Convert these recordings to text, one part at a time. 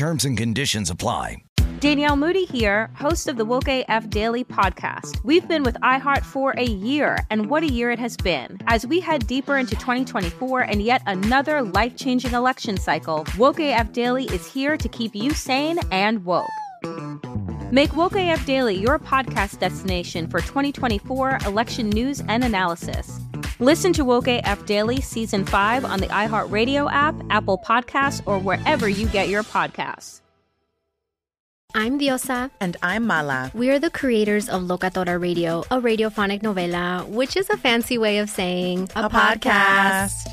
Terms and conditions apply. Danielle Moody here, host of the Woke AF Daily podcast. We've been with iHeart for a year, and what a year it has been. As we head deeper into 2024 and yet another life changing election cycle, Woke AF Daily is here to keep you sane and woke. Make Woke AF Daily your podcast destination for 2024 election news and analysis. Listen to Woke AF Daily Season 5 on the iHeartRadio app, Apple Podcasts, or wherever you get your podcasts. I'm Diosa. And I'm Mala. We are the creators of Locatora Radio, a radiophonic novela, which is a fancy way of saying A podcast.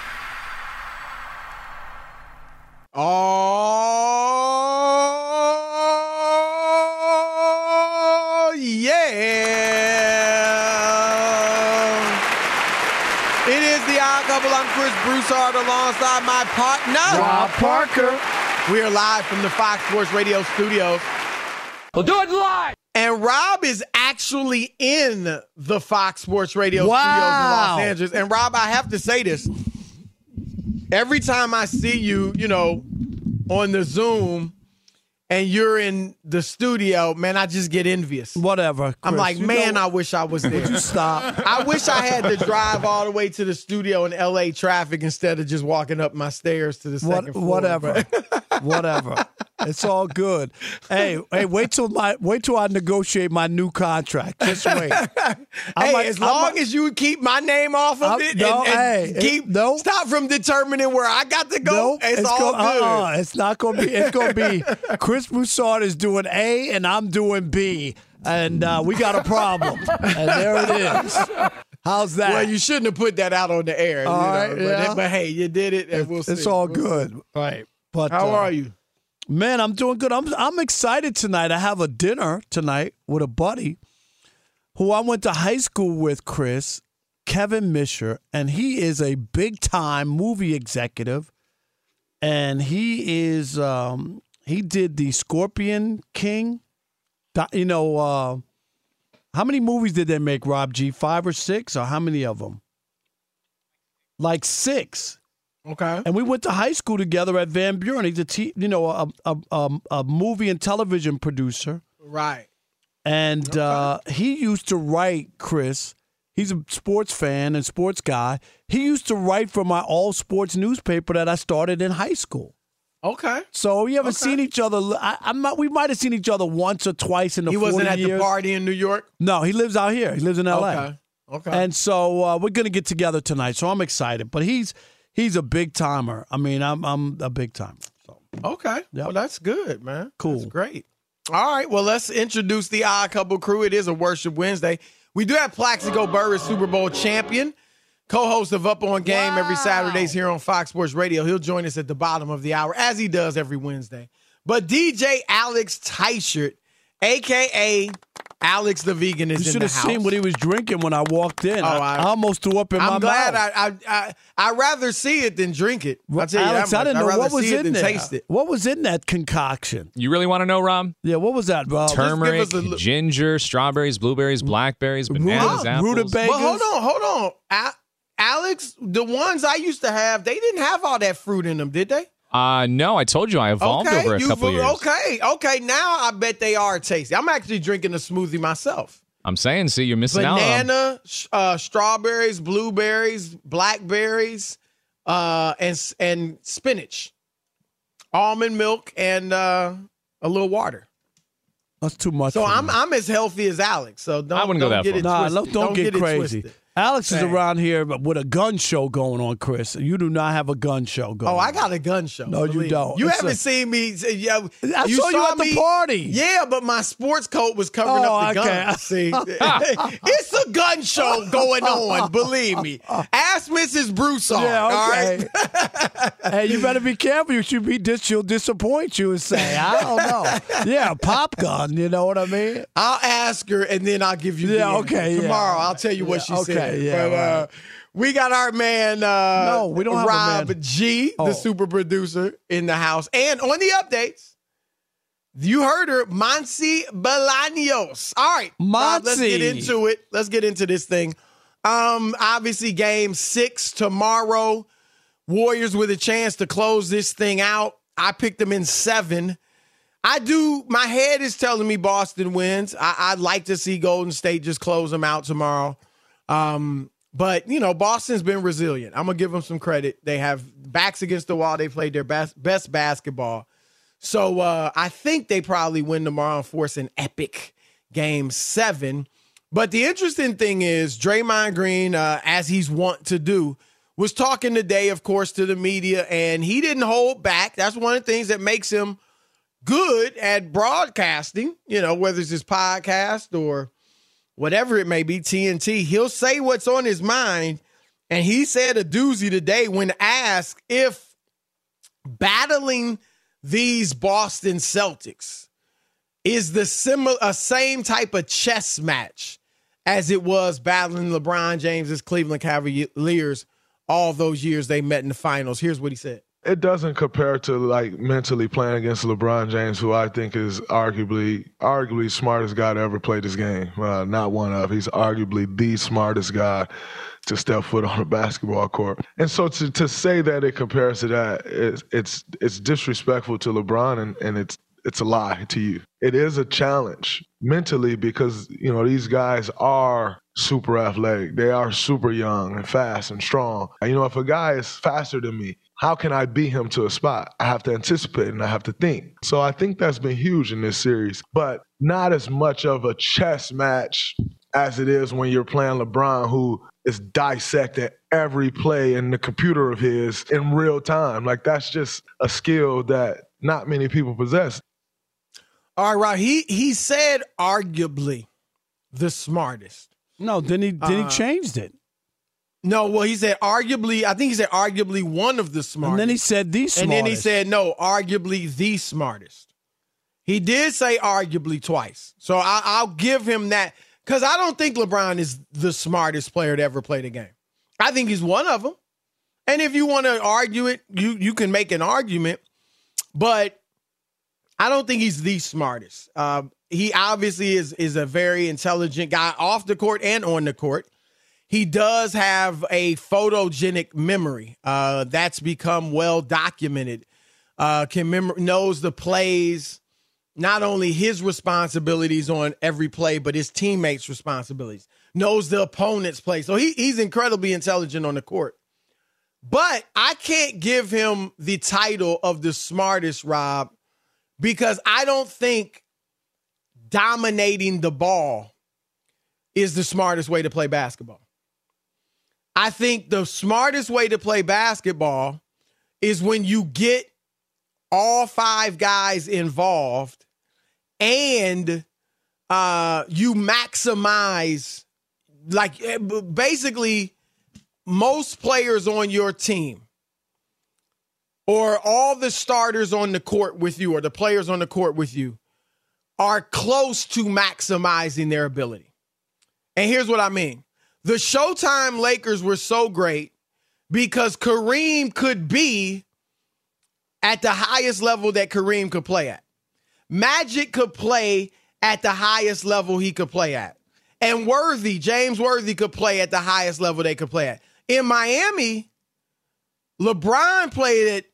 Oh, yeah. It is the odd couple. I'm Chris Broussard alongside my partner, Rob Parker. We are live from the Fox Sports Radio studios. We'll do it live. And Rob is actually in the Fox Sports Radio Wow. studios in Los Angeles. And Rob, I have to say this. Every time I see you, you know, on the Zoom and you're in the studio, man, I just get envious. Whatever. I'm like, man, I wish I was there. Would you stop? I wish I had to drive all the way to the studio in LA traffic instead of just walking up my stairs to the What, second floor. whatever, whatever. It's all good. Hey, hey, wait till my wait till I negotiate my new contract. Just wait. Hey, as long as you keep my name off of I'm- it, no, and, and hey, it- keep no. stop from determining where I got to go. Nope, it's, all go- uh-uh, good. uh-uh, it's not to be. It's going to be. Chris Broussard is doing A, and I'm doing B, and uh, we got a problem. and there it is. How's that? Well, you shouldn't have put that out on the air. All you know, right, but, yeah. but hey, you did it, and we'll see. it's all We'll see. good, right? But How uh, are you? Man, I'm doing good. I'm I'm excited tonight. I have a dinner tonight with a buddy who I went to high school with, Chris, Kevin Misher, and he is a big time movie executive. And he is um he did the Scorpion King. You know, uh how many movies did they make, Rob G? Five or six, or how many of them? like six. Okay. And we went to high school together at Van Buren. He's a t- you know a, a, a, a movie and television producer, Right. and uh, he used to write. Chris, he's a sports fan and sports guy. He used to write for my all sports newspaper that I started in high school. Okay. So we haven't seen each other. I, I'm not, we might have seen each other once or twice in the. He wasn't at years. the party in New York. No, he lives out here. He lives in L.A. Okay. Okay. And so uh, we're gonna get together tonight. So I'm excited. But he's he's a big timer. I mean, I'm I'm a big timer. So Okay. Well, that's good, man. Cool. That's great. All right. Well, let's introduce the Odd Couple crew. It is a Worship Wednesday. We do have Plaxico Burress, Super Bowl champion, co-host of Up on Game every Saturdays here on Fox Sports Radio. He'll join us at the bottom of the hour, as he does every Wednesday. But DJ Alex Teichert, aka Alex the Vegan, is you in should the have seen what he was drinking when I walked in. Oh, I, I- I almost threw up in my I'm glad mouth. I, I I I rather see it than drink it. I'll tell you Alex, that I didn't know what was see in than there. taste it. What was in that concoction? You really want to know, Rom? Yeah, what was that, bro? Turmeric, us a li- ginger, strawberries, blueberries, blackberries, bananas, apples. rutabaga. But hold on, hold on. A- Alex, the ones I used to have, they didn't have all that fruit in them, did they? Uh, no, I told you I evolved okay, over a couple years. Okay, okay. Now I bet they are tasty. I'm actually drinking a smoothie myself. I'm saying, see, you're missing out. Banana, uh, strawberries, blueberries, blackberries, uh, and and spinach, almond milk, and uh, a little water. That's too much. So for I'm me. I'm as healthy as Alex. So don't, I wouldn't don't that get far. it Nah, twisted. don't, don't, get, it crazy. twisted. Alex is around here with a gun show going on, Chris. You do not have a gun show going. Oh, I got a gun show. No, you don't. You It's haven't a- seen me. Uh, yeah, I saw you at the party. Yeah, but my sports coat was covering Oh, up the okay. gun. See, it's a gun show going on. Believe me. Ask Mrs. Broussard. Yeah, okay. right. hey, you better be careful. You should be dis- she'll disappoint you and say, I don't know. Yeah, pop gun. You know what I mean? I'll ask her and then I'll give you. the Yeah, okay, yeah. Tomorrow I'll tell you what Yeah, she okay, said. yeah, But, uh, we got our man. Uh, No, we don't have a Rob man. G, Oh. the super producer, in the house, and on the updates. You heard her, Monsi Bolaños. All right, Rob, let's get into it. Let's get into this thing. Um, obviously, game six tomorrow. Warriors with a chance to close this thing out. I picked them in seven. I do. My head is telling me Boston wins. I, I'd like to see Golden State just close them out tomorrow. Um, but you know, Boston's been resilient. I'm gonna give them some credit. They have backs against the wall. They played their best best basketball. So uh, I think they probably win tomorrow and force an epic game seven. But the interesting thing is Draymond Green, uh, as he's wont to do, was talking today, of course, to the media, and he didn't hold back. That's one of the things that makes him good at broadcasting, you know, whether it's his podcast or whatever it may be, TNT. He'll say what's on his mind. And he said a doozy today when asked if battling these Boston Celtics is the similar a same type of chess match as it was battling LeBron James's Cleveland Cavaliers all those years they met in the finals. Here's what he said. It doesn't compare to like mentally playing against LeBron James, who I think is arguably arguably smartest guy to ever play this game. Uh, not one of. He's arguably the smartest guy to step foot on a basketball court. And so to, to say that it compares to that, it's it's it's disrespectful to LeBron and, and it's it's a lie to you. It is a challenge mentally because you know these guys are super athletic. They are super young and fast and strong. You know, if a guy is faster than me, how can I beat him to a spot? I have to anticipate and I have to think. So I think that's been huge in this series, but not as much of a chess match as it is when you're playing LeBron, who is dissecting every play in the computer of his in real time. Like that's just a skill that not many people possess. All right, Rob. He he said arguably the smartest. No, then he then Uh, he changed it. No, well, he said arguably. I think he said arguably one of the smartest. And then he said the And then he said no, arguably the smartest. He did say arguably twice, so I, I'll give him that because I don't think LeBron is the smartest player to ever play the game. I think he's one of them, and if you want to argue it, you you can make an argument, but I don't think he's the smartest. Uh, he obviously is is a very intelligent guy off the court and on the court. He does have a photogenic memory. Uh, that's become well documented. Uh, can mem- knows the plays, not only his responsibilities on every play, but his teammates' responsibilities. Knows the opponent's play. So he, he's incredibly intelligent on the court. But I can't give him the title of the smartest, Rob, because I don't think dominating the ball is the smartest way to play basketball. I think the smartest way to play basketball is when you get all five guys involved and uh, you maximize, like, eh, basically most players on your team or all the starters on the court with you or the players on the court with you are close to maximizing their ability. And here's what I mean. The Showtime Lakers were so great because Kareem could be at the highest level that Kareem could play at. Magic could play at the highest level he could play at. And Worthy, James Worthy could play at the highest level they could play at. In Miami, LeBron played at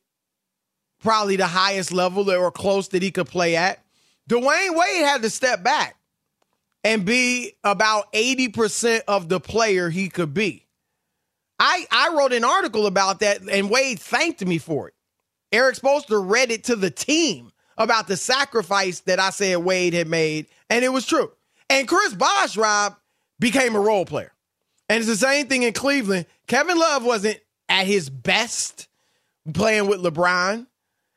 probably the highest level or close that he could play at. Dwyane Wade had to step back and be about 80% of the player he could be. I, I wrote an article about that, and Wade thanked me for it. Erik Spoelstra read it to the team about the sacrifice that I said Wade had made, and it was true. And Chris Bosh, Rob, became a role player. And it's the same thing in Cleveland. Kevin Love wasn't at his best playing with LeBron.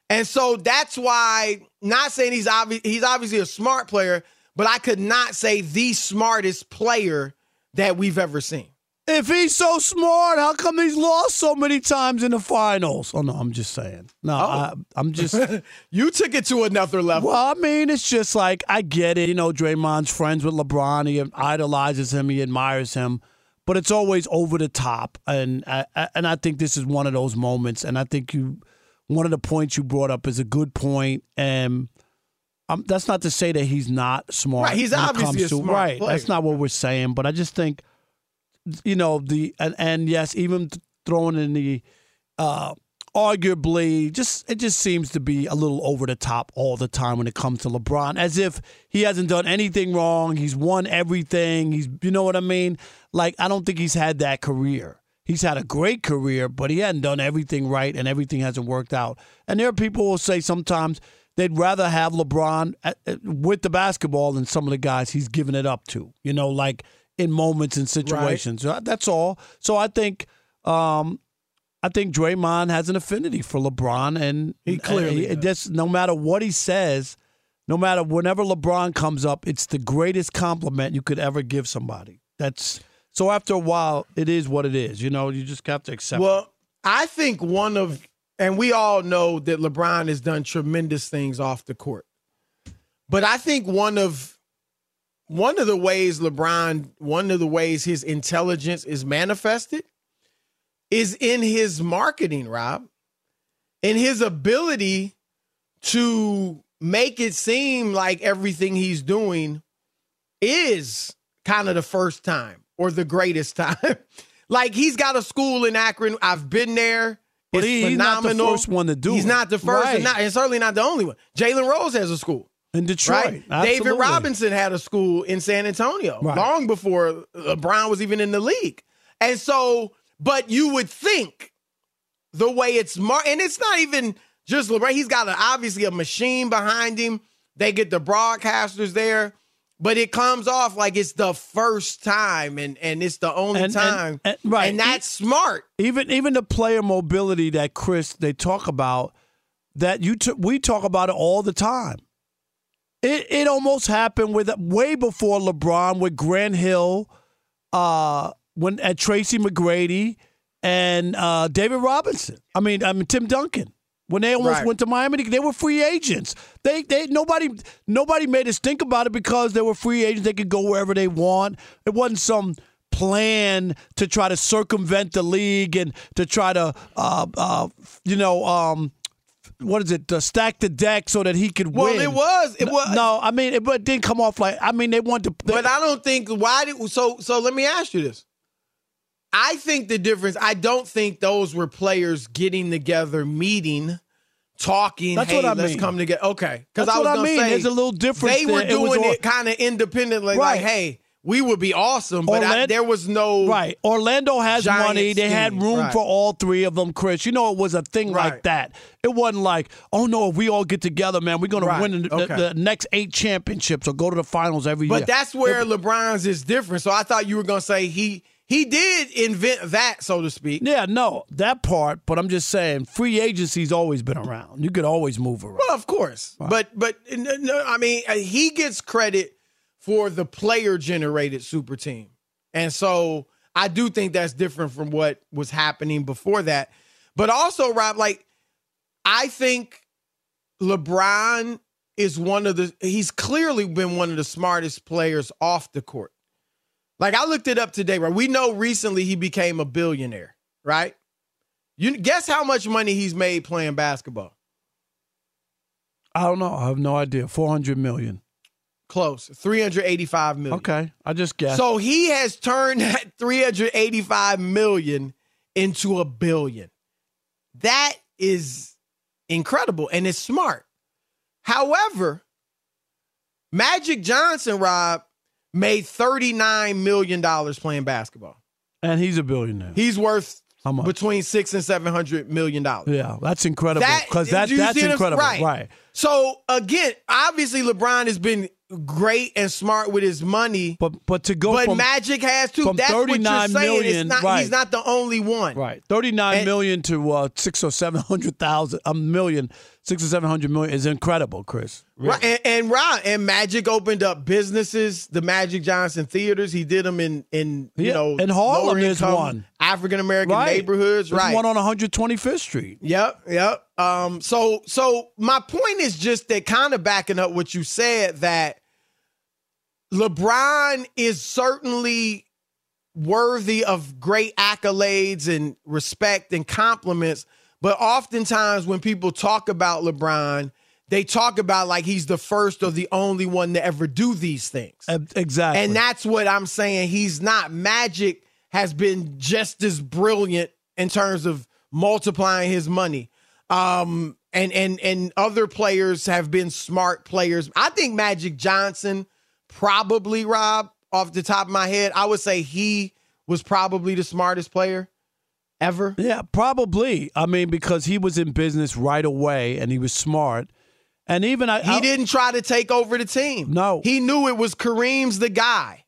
And so that's why, not saying he's obvi- he's obviously a smart player, but I could not say the smartest player that we've ever seen. If he's so smart, how come he's lost so many times in the finals? Oh no, I'm just saying. No, oh. I, am just. you took it to another level. Well, I mean, it's just like I get it. You know, Draymond's friends with LeBron. He idolizes him. He admires him but it's always over the top, and I, and I think this is one of those moments. And I think you, one of the points you brought up is a good point. point, and um, that's not to say that he's not smart. Right, he's obviously to, smart right. Player. That's not what we're saying, but I just think, you know, the and, and yes, even throwing in the. Uh, arguably just it just seems to be a little over the top all the time when it comes to LeBron as if he hasn't done anything wrong he's won everything he's you know what I mean like I don't think he's had that career he's had a great career but he hadn't done everything right and everything hasn't worked out and there are people who will say sometimes they'd rather have LeBron at, at, with the basketball than some of the guys he's given it up to you know like in moments and situations right. that's all so I think um, I think Draymond has an affinity for LeBron, and he clearly he, just no matter what he says, no matter whenever LeBron comes up, it's the greatest compliment you could ever give somebody. That's so. After a while, it is what it is. You know, you just have to accept. Well, it. I think one of, and we all know that LeBron has done tremendous things off the court, but I think one of one of the ways LeBron, one of the ways his intelligence is manifested is in his marketing, Rob, in his ability to make it seem like everything he's doing is kind of the first time or the greatest time. like he's got a school in Akron. I've been there. But he, he's not the first one to do He's it. not the first, right. and, not, and certainly not the only one. Jalen Rose has a school in Detroit. Right? David Robinson had a school in San Antonio right. long before LeBron was even in the league. And so but you would think the way it's mar and it's not even just LeBron. He's got a, obviously a machine behind him. They get the broadcasters there, but it comes off like it's the first time and and it's the only and, time. And, and, right. And that's smart. Even even the player mobility that Chris they talk about that you t- we talk about it all the time. It it almost happened with way before LeBron with Grant Hill, uh, when at Tracy McGrady and uh, David Robinson. I mean, I mean Tim Duncan. When they almost right. went to Miami, they were free agents. They they nobody nobody made us think about it because they were free agents. They could go wherever they want. It wasn't some plan to try to circumvent the league and to try to uh, uh, you know um, what is it? Uh, stack the deck so that he could well, win. Well, it was. It was. No, I mean, it, but it didn't come off like. I mean, they want to. They, but I don't think why did so. So let me ask you this: I think the difference. I don't think those were players getting together, meeting, talking. That's hey, what I let's mean. come together. Okay, because That's I was what I gonna mean. say There's a little different. They were there. It doing it kind of independently. Right. Like, hey, we would be awesome, but I, there was no Right. Orlando has money. They had room Right. for all three of them, Chris. You know, it was a thing like that. It wasn't like, oh, no, if we all get together, man, we're going Right. to win the, Okay. the, the next eight championships or go to the finals every year. But that's where LeBron's is different. So I thought you were going to say he he did invent that, so to speak. Yeah, no, that part. But I'm just saying, free agency's always been around. You could always move around. Well, of course, but but no, I mean uh, he gets credit for the player generated super team, and so I do think that's different from what was happening before that. But also, Rob, like I think LeBron is one of the he's clearly been one of the smartest players off the court. Like I looked it up today, right? We know recently he became a billionaire, right? You guess how much money he's made playing basketball? I don't know. I have no idea. 400 million. Close. 385 million. Okay. I just guessed. So he has turned that 385 million into a billion. That is incredible and it's smart. However, Magic Johnson, Rob, made $39 million playing basketball. and he's a billionaire. He's worth How much? between six and seven hundred million dollars. yeah, that's incredible. Because that, you that's see what I'm- incredible. Right. right. So again, obviously LeBron has been great and smart with his money. But but to go but from Magic has too. from That's what you're saying. million, it's not, right. He's not the only one. Right, thirty-nine And- million to uh, six or seven hundred thousand, a million, six or seven hundred million is incredible, Chris. Right, and, and right, and Magic opened up businesses, the Magic Johnson theaters. He did them in in you Yeah, know in Harlem there's one. African American Right. neighborhoods. There's right, one on one hundred twenty-fifth Street. Yep, yep. Um, so so my point is just that kind of backing up what you said that LeBron is certainly worthy of great accolades and respect and compliments, but oftentimes when people talk about LeBron, they talk about like he's the first or the only one to ever do these things. Exactly. And that's what I'm saying. He's not. Magic has been just as brilliant in terms of multiplying his money. Um, and and and other players have been smart players. I think Magic Johnson probably Rob off the top of my head. I would say he was probably the smartest player ever. Yeah, probably. I mean, because he was in business right away and he was smart. And even I, He I- didn't try to take over the team. No. He knew it was Kareem's the guy.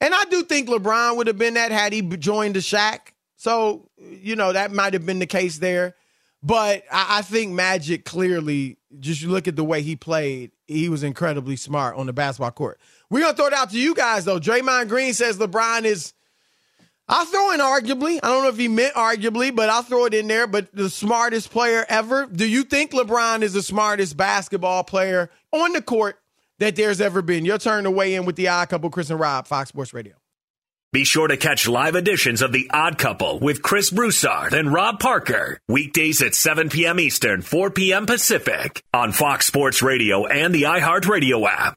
And I do think LeBron would have been that had he joined the Shaq. So, you know, that might have been the case there. But I, I think Magic clearly, just look at the way he played, he was incredibly smart on the basketball court. We're to throw it out to you guys, though. Draymond Green says LeBron is, I'll throw in arguably. I don't know if he meant arguably, but I'll throw it in there. But the smartest player ever. Do you think LeBron is the smartest basketball player on the court that there's ever been? Your turn to weigh in with the odd couple, Chris and Rob, Fox Sports Radio. Be sure to catch live editions of The Odd Couple with Chris Broussard and Rob Parker. Weekdays at 7 p.m. Eastern, 4 p.m. Pacific on Fox Sports Radio and the iHeartRadio app.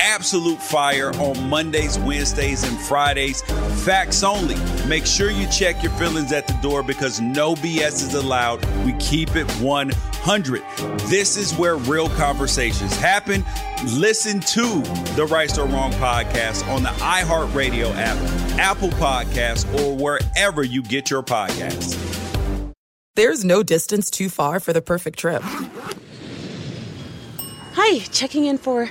Absolute fire on Mondays, Wednesdays, and Fridays. Facts only. Make sure you check your feelings at the door because no BS is allowed. We keep it 100. This is where real conversations happen. Listen to the Right or Wrong podcast on the iHeartRadio app, Apple Podcasts, or wherever you get your podcasts. There's no distance too far for the perfect trip. Hi, checking in for.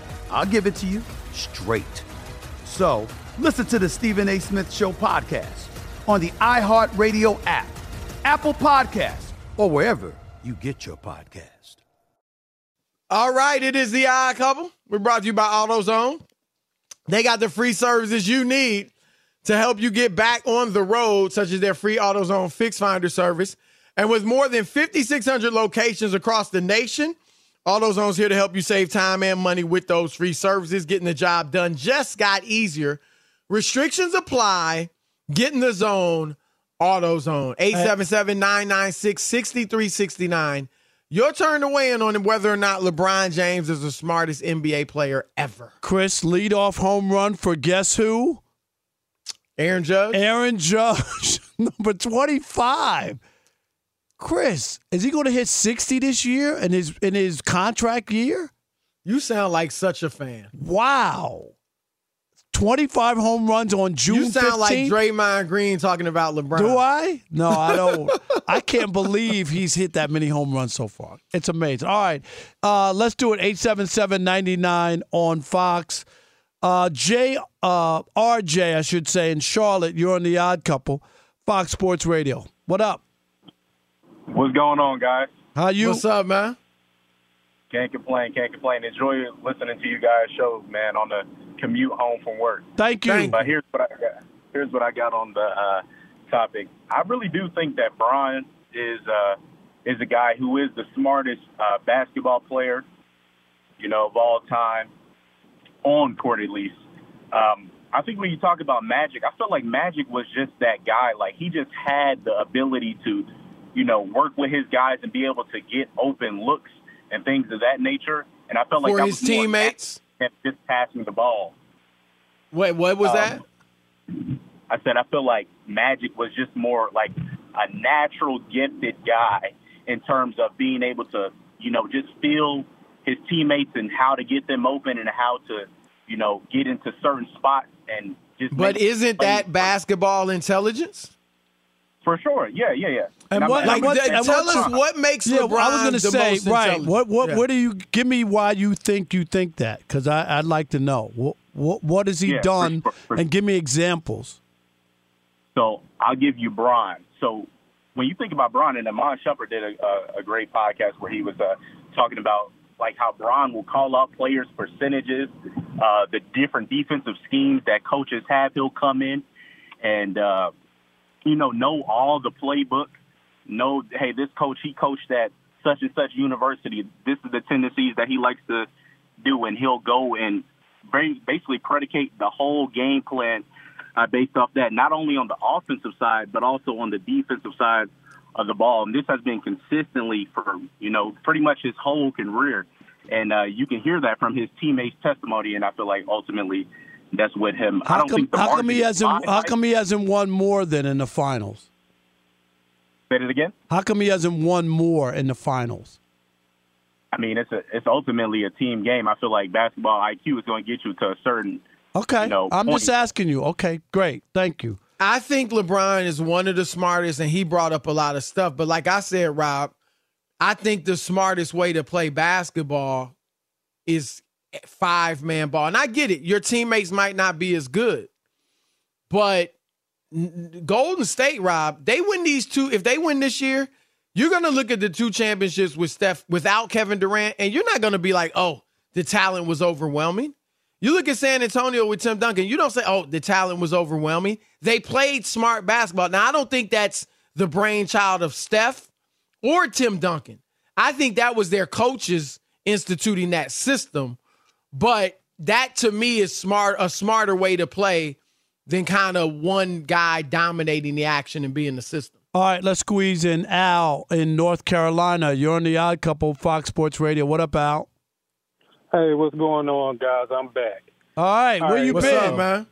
I'll give it to you straight. So listen to the Stephen A. Smith Show podcast on the iHeartRadio app, Apple Podcasts, or wherever you get your podcast. All right, it is the Odd Couple. We're brought to you by AutoZone. They got the free services you need to help you get back on the road, such as their free AutoZone Fix Finder service. And with more than 5,600 locations across the nation, AutoZone's here to help you save time and money with those free services. Getting the job done just got easier. Restrictions apply. Get in the zone, AutoZone. 877-996-6369. Your turn to weigh in on whether or not LeBron James is the smartest NBA player ever. Chris, leadoff home run for guess who? Aaron Judge. Aaron Judge, number 25. Chris, is he going to hit 60 this year in his in his contract year? You sound like such a fan. Wow. 25 home runs on June You sound 15th? like Draymond Green talking about LeBron. Do I? No, I don't. I can't believe he's hit that many home runs so far. It's amazing. All right. Uh, let's do it. 877-99 on Fox. Uh, J, uh, RJ, I should say, in Charlotte. You're on the odd couple. Fox Sports Radio. What up? What's going on, guys? How you? What's up, man? Can't complain. Can't complain. Enjoy listening to you guys' shows, man, on the commute home from work. Thank you. But here's what I got. Here's what I got on the uh, topic. I really do think that Bron is uh, is a guy who is the smartest uh, basketball player, you know, of all time, on court at least. Um, I think when you talk about Magic, I felt like Magic was just that guy. Like he just had the ability to, you know, work with his guys and be able to get open looks and things of that nature. And I felt like For his was teammates? just passing the ball. Wait, what was Um, that? I said I feel like Magic was just more like a natural gifted guy in terms of being able to, you know, just feel his teammates and how to get them open and how to, you know, get into certain spots and just. But isn't that basketball intelligence? For sure? Yeah, yeah, yeah. And I'm- what, I'm- what- and tell what- us what makes yeah, LeBron I was gonna the say most right. intelligent. What what Yeah. what do you give me? Why you think you think that? Because I I'd like to know what what what has he Yeah, done, for- for- and give me examples. So I'll give you Bron. So when you think about Bron, and Iman Shumpert did a, a, a great podcast where he was uh, talking about like how Bron will call out players' percentages, uh, the different defensive schemes that coaches have. He'll come in and uh, you know, know all the playbook, know, hey, this coach, he coached at such and such university. This is the tendencies that he likes to do, and he'll go and basically predicate the whole game plan uh, based off that, not only on the offensive side, but also on the defensive side of the ball. And this has been consistently for, you know, pretty much his whole career. And uh, you can hear that from his teammates' testimony. And I feel like ultimately that's with him. How I don't come? think the How come he hasn't? How come he hasn't won more than in the finals? Say it again. How come he hasn't won more in the finals? I mean, it's a it's ultimately a team game. I feel like basketball IQ is going to get you to a certain. Okay, You know, I'm point. just asking you. Okay, great, thank you. I think LeBron is one of the smartest, and he brought up a lot of stuff. But like I said, Rob, I think the smartest way to play basketball is five man ball. And I get it, your teammates might not be as good, but Golden State, Rob, they win these two. If they win this year, you're gonna look at the two championships with Steph without Kevin Durant, and you're not gonna be like, oh, the talent was overwhelming. You look at San Antonio with Tim Duncan, you don't say, oh, the talent was overwhelming. They played smart basketball. Now, I don't think that's the brainchild of Steph or Tim Duncan. I think that was their coaches instituting that system. But that to me is smart, a smarter way to play than kind of one guy dominating the action and being the system. All right, let's squeeze in Al in North Carolina. You're on the Odd Couple, Fox Sports Radio. What up, Al? Hey, what's going on, guys? I'm back. All right, All where right, you what's been, up, man?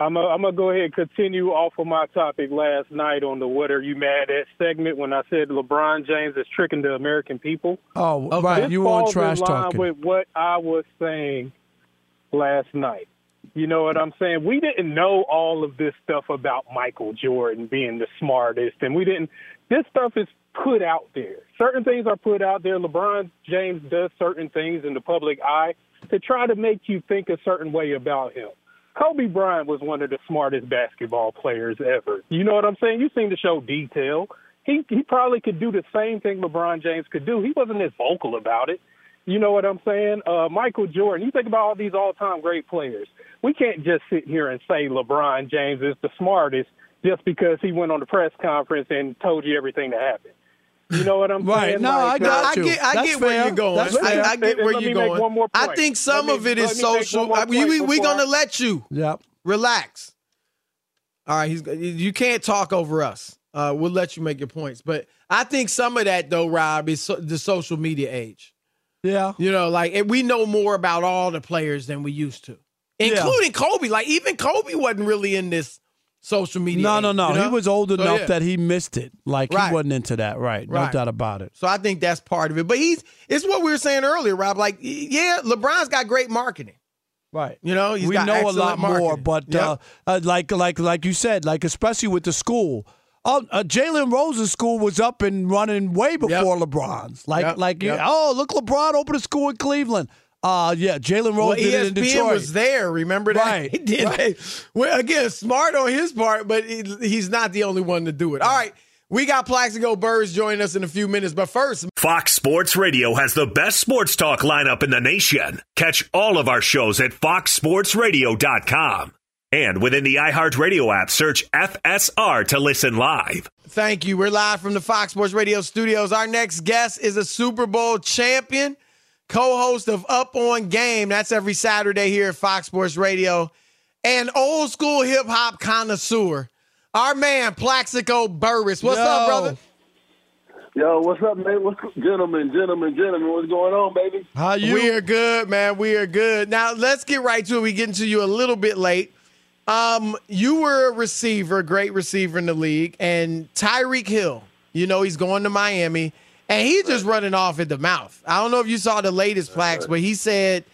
I'm gonna go ahead and continue off of my topic last night on the "What Are You Mad At" segment when I said LeBron James is tricking the American people. Oh, right, This you on trash in line talking. with what I was saying last night. You know what I'm saying? We didn't know all of this stuff about Michael Jordan being the smartest, and we didn't. This stuff is put out there. Certain things are put out there. LeBron James does certain things in the public eye to try to make you think a certain way about him. Kobe Bryant was one of the smartest basketball players ever. You know what I'm saying? You seem to show detail. He he probably could do the same thing LeBron James could do. He wasn't as vocal about it. You know what I'm saying? Uh, Michael Jordan. You think about all these all-time great players. We can't just sit here and say LeBron James is the smartest just because he went on the press conference and told you everything that happened. You know what I'm Right. saying? No, I got uh, I get, I get where you're going. That's I. I get And where let you're me make going. one more I think some Let of it is let me make one social. We're we, we gonna let you. Yep. Relax. All right, he's you can't talk over us. Uh, we'll let you make your points, but I think some of that though, Rob, is so, the social media age. Yeah, you know, like and we know more about all the players than we used to, including Kobe. Like even Kobe wasn't really in this social media. No, no, no. you know? He was old So, enough yeah. that he missed it. Like Right. he wasn't into that. Right. No Right. doubt about it. So I think that's part of it. But he's it's what we were saying earlier, Rob. Like, yeah, LeBron's got great marketing. Right. You know, he's we got know a lot more, but Yep. uh, uh, like like like you said, like especially with the school. Uh, uh, Jalen Rose's school was up and running way before LeBron's. Like Yep. like you- Yep. oh look, LeBron opened a school in Cleveland. Uh yeah, Jalen Rose well, did it in ESPN Detroit. was there. Remember that? Right, He did. Well, again, smart on his part, but he- he's not the only one to do it. All right, we got Plaxico Burress joining us in a few minutes, but first, Fox Sports Radio has the best sports talk lineup in the nation. Catch all of our shows at foxsportsradio.com. And within the iHeartRadio app, search FSR to listen live. Thank you. We're live from the Fox Sports Radio studios. Our next guest is a Super Bowl champion, co-host of Up on Game. That's every Saturday here at Fox Sports Radio, and old school hip hop connoisseur. Our man Plaxico Burress. What's up, brother? Yo, what's up, man? What's gentlemen, gentlemen, gentlemen? What's going on, baby? How We are good, man. We are good. Now let's get right to it. We getting to you a little bit late. Um, you were a receiver, a great receiver in the league, and Tyreek Hill. You know he's going to Miami, and he's just running off at the mouth. I don't know if you saw the latest plaques, but he said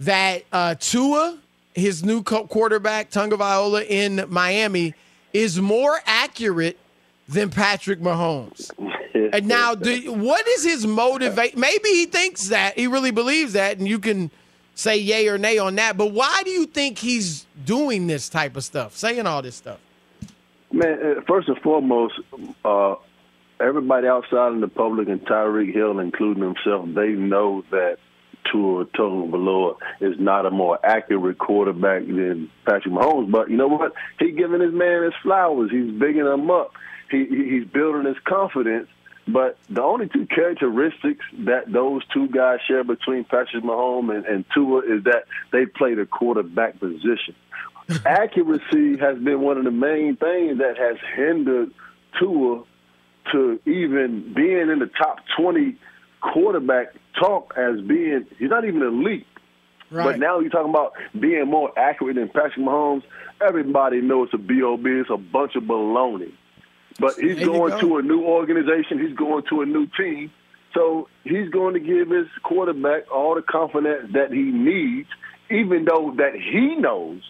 that uh, Tua, his new co- quarterback, Tagovailoa in Miami, is more accurate than Patrick Mahomes. and now, do, what is his motivate? Maybe he thinks that he really believes that, and you can say yay or nay on that. But why do you think he's doing this type of stuff, saying all this stuff? Man, uh, first and foremost, uh, everybody outside in the public and Tyreek Hill, including himself, they know that Tua Tagovailoa is not a more accurate quarterback than Patrick Mahomes. But you know what? He giving his man his flowers. He's bigging him up. He he's building his confidence. But the only two characteristics that those two guys share between Patrick Mahomes and, and Tua is that they play the quarterback position. Accuracy has been one of the main things that has hindered Tua to even being in the top 20 quarterback talk as being, he's not even elite. Right. But now you're talking about being more accurate than Patrick Mahomes. Everybody knows it's a B.O.B. It's a bunch of baloney. But he's There going go. to a new organization. He's going to a new team. So he's going to give his quarterback all the confidence that he needs, even though that he knows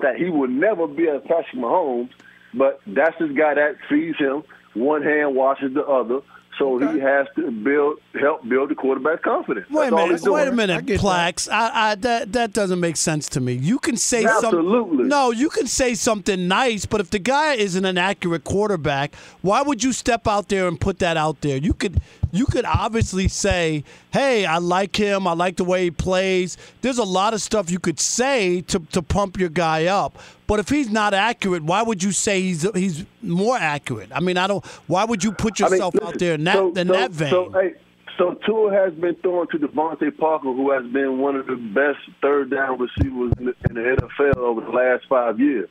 that he will never be a Patrick Mahomes. But that's this guy that feeds him. One hand washes the other. So he has to build, help build the quarterback confidence. Wait a That's all minute. he's. Wait a minute, Plax. I, I, that that doesn't make sense to me. You can say Absolutely. something. No, you can say something nice, but if the guy isn't an accurate quarterback, why would you step out there and put that out there? You could you could obviously say, "Hey, I like him. I like the way he plays." There's a lot of stuff you could say to to pump your guy up. But if he's not accurate, why would you say he's he's more accurate? I mean, I don't. Why would you put I mean, yourself out there in that so, in so, that vein? So, hey, so Tua has been throwing to DeVante Parker, who has been one of the best third down receivers in the, in the NFL over the last five years.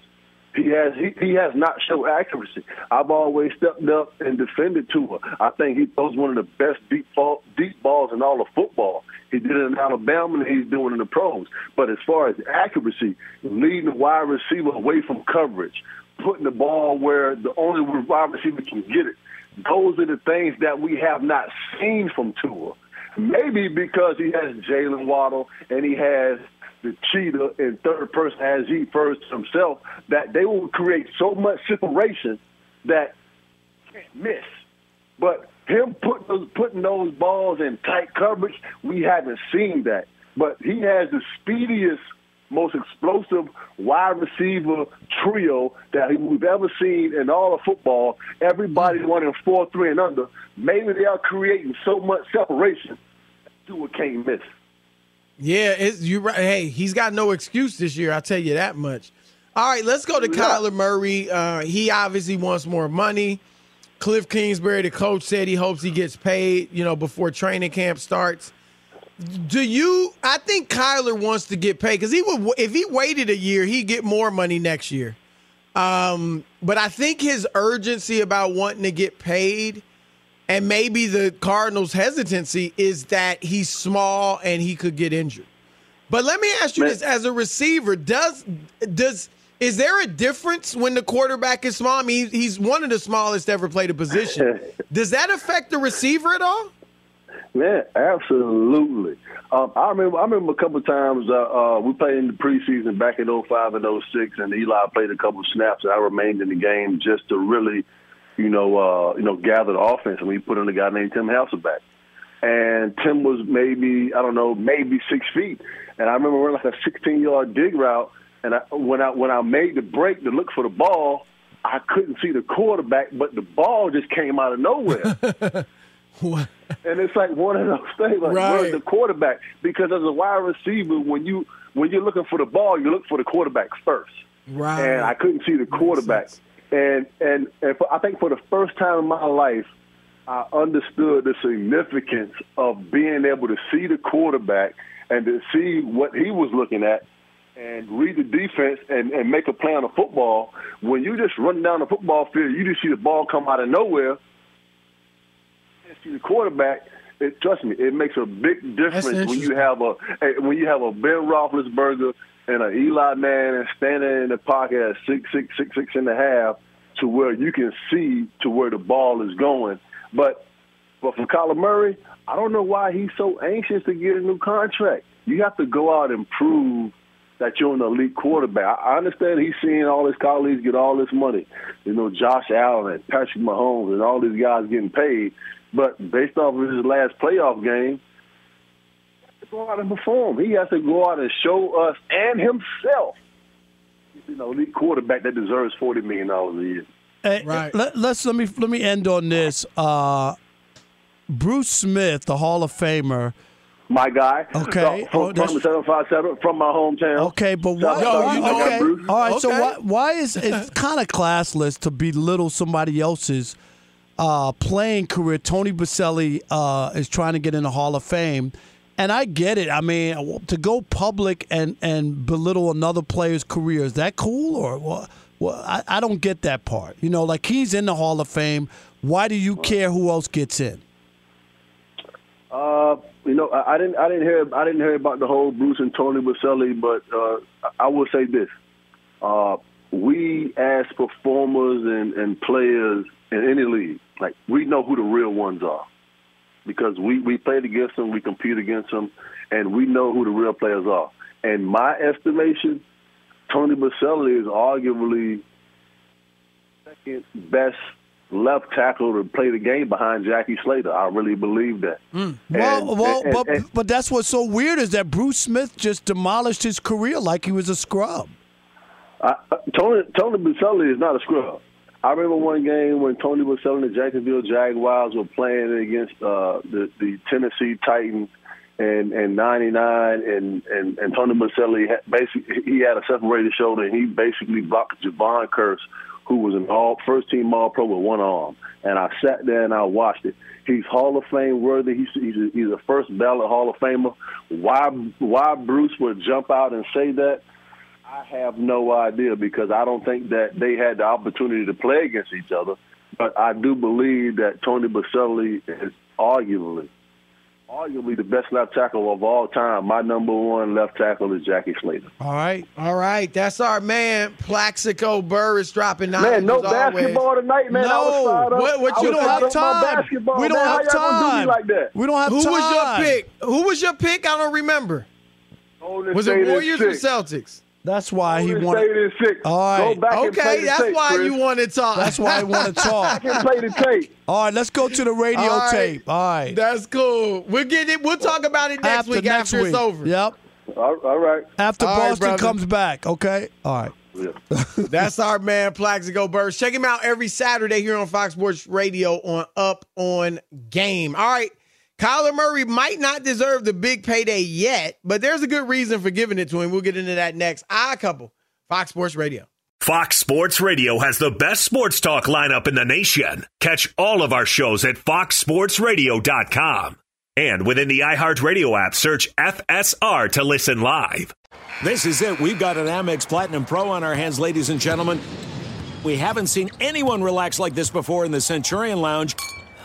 He has he, he has not shown accuracy. I've always stepped up and defended Tua. I think he throws one of the best deep ball, deep balls in all of football. He did it in Alabama and he's doing it in the pros. But as far as accuracy, leading the wide receiver away from coverage, putting the ball where the only wide receiver can get it, those are the things that we have not seen from Tua. Maybe because he has Jaylen Waddle and he has the cheetah in third person as he first himself, that they will create so much separation that can't miss. But him putting those, putting those balls in tight coverage, we haven't seen that. But he has the speediest, most explosive wide receiver trio that we've ever seen in all of football. Everybody running four, three, and under. Maybe they are creating so much separation. Tua can't miss. Yeah, it's, you right. Hey, he's got no excuse this year. I'll tell you that much. All right, let's go to Kyler Murray. Uh, he obviously wants more money. Cliff Kingsbury, the coach, said he hopes he gets paid, you know, before training camp starts. Do you? I think Kyler wants to get paid because he would. If he waited a year, he'd get more money next year. Um, but I think his urgency about wanting to get paid, and maybe the Cardinals' hesitancy is that he's small and he could get injured. But let me ask you this: as a receiver, does does is there a difference when the quarterback is small? I mean, he's one of the smallest ever played a position. Does that affect the receiver at all? Man, absolutely. Um, I remember. I remember a couple of times uh, uh, we played in the preseason back in 05 and 06, and Eli played a couple of snaps, and I remained in the game just to really, you know, uh, you know, gather the offense. And we put in a guy named Tim Hasselbeck, and Tim was maybe I don't know, maybe six feet, and I remember running like a 16 yard dig route, and I, when I when I made the break to look for the ball, I couldn't see the quarterback, but the ball just came out of nowhere. And it's like one of those things, like Right. where's the quarterback? Because as a wide receiver, when you when you're looking for the ball, you look for the quarterback first. Right. And I couldn't see the quarterback. And and and for, I think for the first time in my life, I understood the significance of being able to see the quarterback and to see what he was looking at and read the defense and, and make a play on the football. When you just run down the football field, you just see the ball come out of nowhere. The quarterback. It, trust me, it makes a big difference when you have a when you have a Ben Roethlisberger and a Eli Manning standing in the pocket at six six six six and a half to where you can see to where the ball is going. But but for Kyler Murray, I don't know why he's so anxious to get a new contract. You have to go out and prove that you're an elite quarterback. I I understand he's seeing all his colleagues get all this money. You know, Josh Allen and Patrick Mahomes and all these guys getting paid. But based off of his last playoff game, he has to go out and perform. He has to go out and show us and himself, you know, elite quarterback that deserves forty million dollars a year. Hey, Let, us let me let me end on this. Uh, Bruce Smith, the Hall of Famer, my guy. Okay. From, Oh, that's- from seven five seven from my hometown. Okay, but why? out to my guy, okay. Bruce. All right. So why? Why is it's kind of classless to belittle somebody else's uh, playing career? Tony Boselli uh, is trying to get in the Hall of Fame, and I get it. I mean, to go public and and belittle another player's career is that cool or what? Well, I, I don't get that part. You know, like he's in the Hall of Fame. Why do you care who else gets in? Uh, you know, I, I didn't, I didn't hear, I didn't hear about the whole Bruce and Tony Boselli, but uh, I- I will say this: uh, we as performers and, and players in any league, like we know who the real ones are because we we played against them, we compete against them, and we know who the real players are. And my estimation, Tony Boselli is arguably second best left tackle to play the game behind Jackie Slater. I really believe that. Hmm. Well, And- well, and- but and- but that's what's so weird is that Bruce Smith just demolished his career like he was a scrub. I, I- Tony Tony Boselli is not a scrub. I remember one game when Tony Boselli and the Jacksonville Jaguars were playing against uh, the the Tennessee Titans and and '99, and and and Tony Boselli had basically he had a separated shoulder, and he basically blocked Jevon Kearse, who was an all first team All Pro with one arm. And I sat there and I watched it. He's Hall of Fame worthy. He's he's a, he's a first ballot Hall of Famer. Why why Bruce would jump out and say that? I have no idea because I don't think that they had the opportunity to play against each other. But I do believe that Tony Boselli is arguably, arguably the best left tackle of all time. My number one left tackle is Jackie Slater. All right. All right. That's our man, Plaxico Burress dropping nine. Man, no as always. basketball tonight, man. I was No. What, what you don't have time. We don't man. Have gonna do time. like that? We don't have Who time. was your pick? Who was your pick? I don't remember. Golden Was State it Warriors or. Celtics? That's why he Golden wanted. State is sick. All right. Go back and play Okay, that's tape, why Chris. you want to talk. That's why I want to I talk. can play the tape. All right, let's go to the radio All right. tape. All right. That's cool. We'll get it. We'll talk about it next after week next after week. it's over. Yep. All, all right. After All right, Boston brother. comes back. Okay. All right. That's our man Plaxico Burress. Check him out every Saturday here on Fox Sports Radio on Up on Game. All right. Kyler Murray might not deserve the big payday yet, but there's a good reason for giving it to him. We'll get into that next. I couple. Fox Sports Radio. Fox Sports Radio has the best sports talk lineup in the nation. Catch all of our shows at foxsportsradio.com. And within the iHeartRadio app, search FSR to listen live. This is it. We've got an Amex Platinum Pro on our hands, ladies and gentlemen. We haven't seen anyone relax like this before in the Centurion Lounge.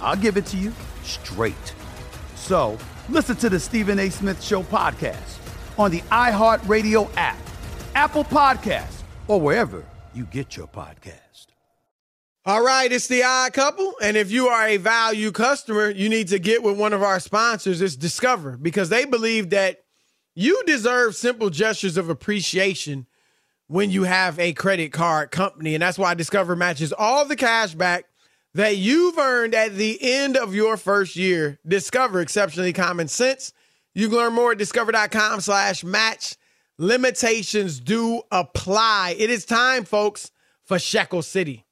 I'll give it to you straight. So listen to the Stephen A. Smith Show podcast on the iHeartRadio app, Apple Podcast, or wherever you get your podcast. All right, it's the odd couple. And if you are a value customer, you need to get with one of our sponsors. It's Discover because they believe that you deserve simple gestures of appreciation when you have a credit card company. And that's why Discover matches all the cash back that you've earned at the end of your first year. Discover exceptionally common sense. You can learn more at discover.com slash match. Limitations do apply. It is time, folks, for Shekel City.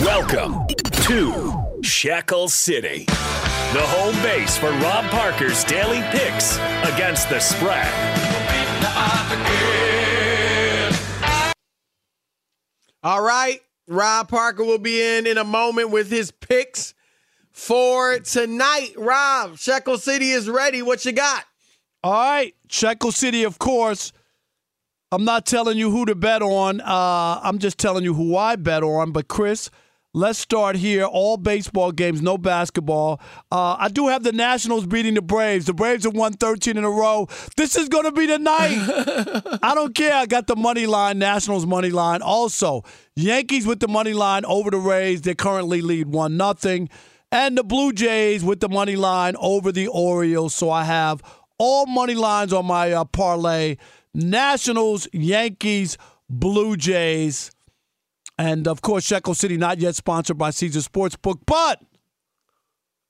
Welcome to Shekel City, the home base for Rob Parker's daily picks against the spread. All right, Rob Parker will be in in a moment with his picks for tonight. Rob, Shekel City is ready. What you got? All right, Shekel City, of course. I'm not telling you who to bet on. Uh, I'm just telling you who I bet on. But Chris, Let's start here. All baseball games, no basketball. Uh, I do have the Nationals beating the Braves. The Braves have won 13 in a row. This is going to be the night. I don't care. I got the money line, Nationals money line. Also, Yankees with the money line over the Rays. They currently lead 1 nothing, And the Blue Jays with the money line over the Orioles. So I have all money lines on my uh, parlay Nationals, Yankees, Blue Jays. And of course, Shekel City not yet sponsored by Caesar Sportsbook, but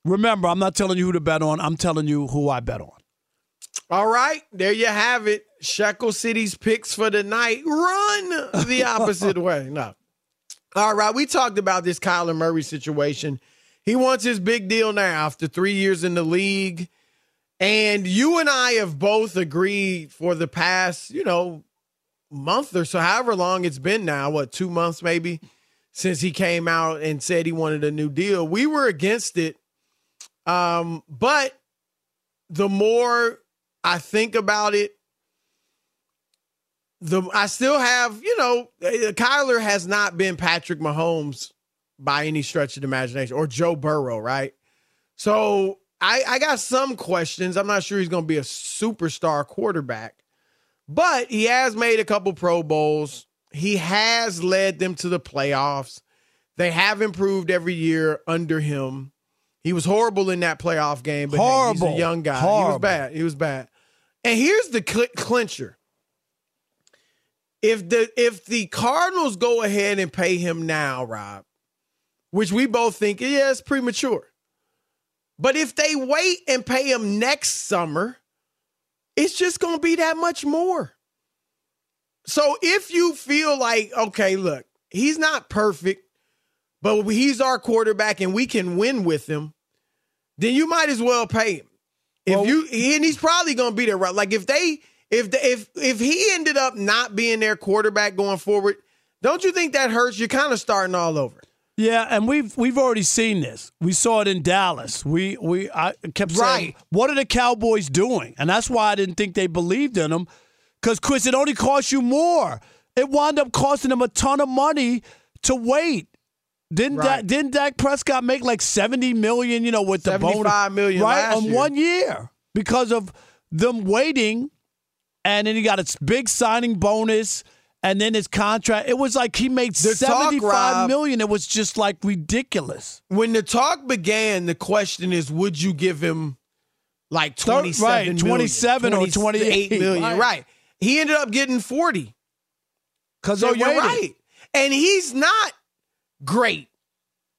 remember, I'm not telling you who to bet on. I'm telling you who I bet on. All right, there you have it. Shekel City's picks for the night. Run the opposite way. No. All right, we talked about this Kyler Murray situation. He wants his big deal now after three years in the league. And you and I have both agreed for the past, you know, month or so, however long it's been now, what, two months maybe, since he came out and said he wanted a new deal. We were against it. Um, but the more I think about it, the I still have, you know, Kyler has not been Patrick Mahomes by any stretch of the imagination or Joe Burrow, right? So I, I got some questions. I'm not sure he's going to be a superstar quarterback. But he has made a couple Pro Bowls. He has led them to the playoffs. They have improved every year under him. He was horrible in that playoff game, but hey, he's a young guy. Horrible. He was bad. He was bad. And here's the cl- clincher. If the if the Cardinals go ahead and pay him now, Rob, which we both think yeah, it's premature. But if they wait and pay him next summer, it's just going to be that much more. So if you feel like, okay, look, he's not perfect, but he's our quarterback and we can win with him, then you might as well pay him. If well, you and he's probably going to be there right. Like if they if the, if if he ended up not being their quarterback going forward, don't you think that hurts? You're kind of starting all over. Yeah, and we've we've already seen this. We saw it in Dallas. We we I kept saying, right. "What are the Cowboys doing?" And that's why I didn't think they believed in him, because Chris, it only cost you more. It wound up costing them a ton of money to wait. Didn't right. that didn't Dak Prescott make like seventy million? You know, with the bonus, million right on year. one year because of them waiting, and then he got a big signing bonus and then his contract. It was like he made the seventy five million. It was just like ridiculous. When the talk began, the question is, would you give him like twenty seven, right, twenty seven or twenty eight million? Right. right. He ended up getting forty. Because so you're right, and he's not great.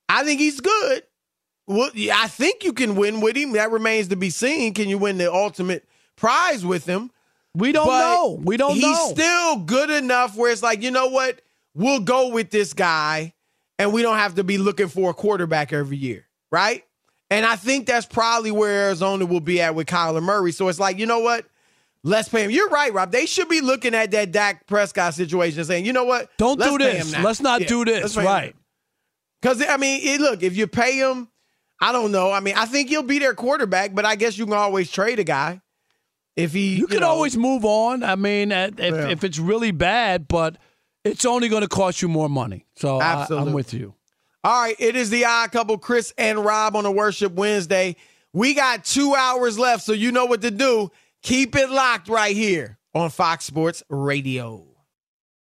I think he's good, well, I think you can win with him. That remains to be seen. Can you win the ultimate prize with him? We don't But know. We don't know. he's know. still good enough where it's like, you know what? We'll go with this guy and we don't have to be looking for a quarterback every year, right? And I think that's probably where Arizona will be at with Kyler Murray. So it's like, you know what? Let's pay him. You're right, Rob. They should be looking at that Dak Prescott situation and saying, you know what? Don't Let's do this. Let's not Yeah, do this. Right. Because, I mean, it, look, if you pay him, I don't know. I mean, I think he'll be their quarterback, but I guess you can always trade a guy if he. You can know, always move on. I mean, if, Yeah. if it's really bad, but it's only going to cost you more money. So I. I'm with you. All right, it is the odd couple, Chris and Rob on a Worship Wednesday. We got two hours left, so you know what to do. Keep it locked right here on Fox Sports Radio.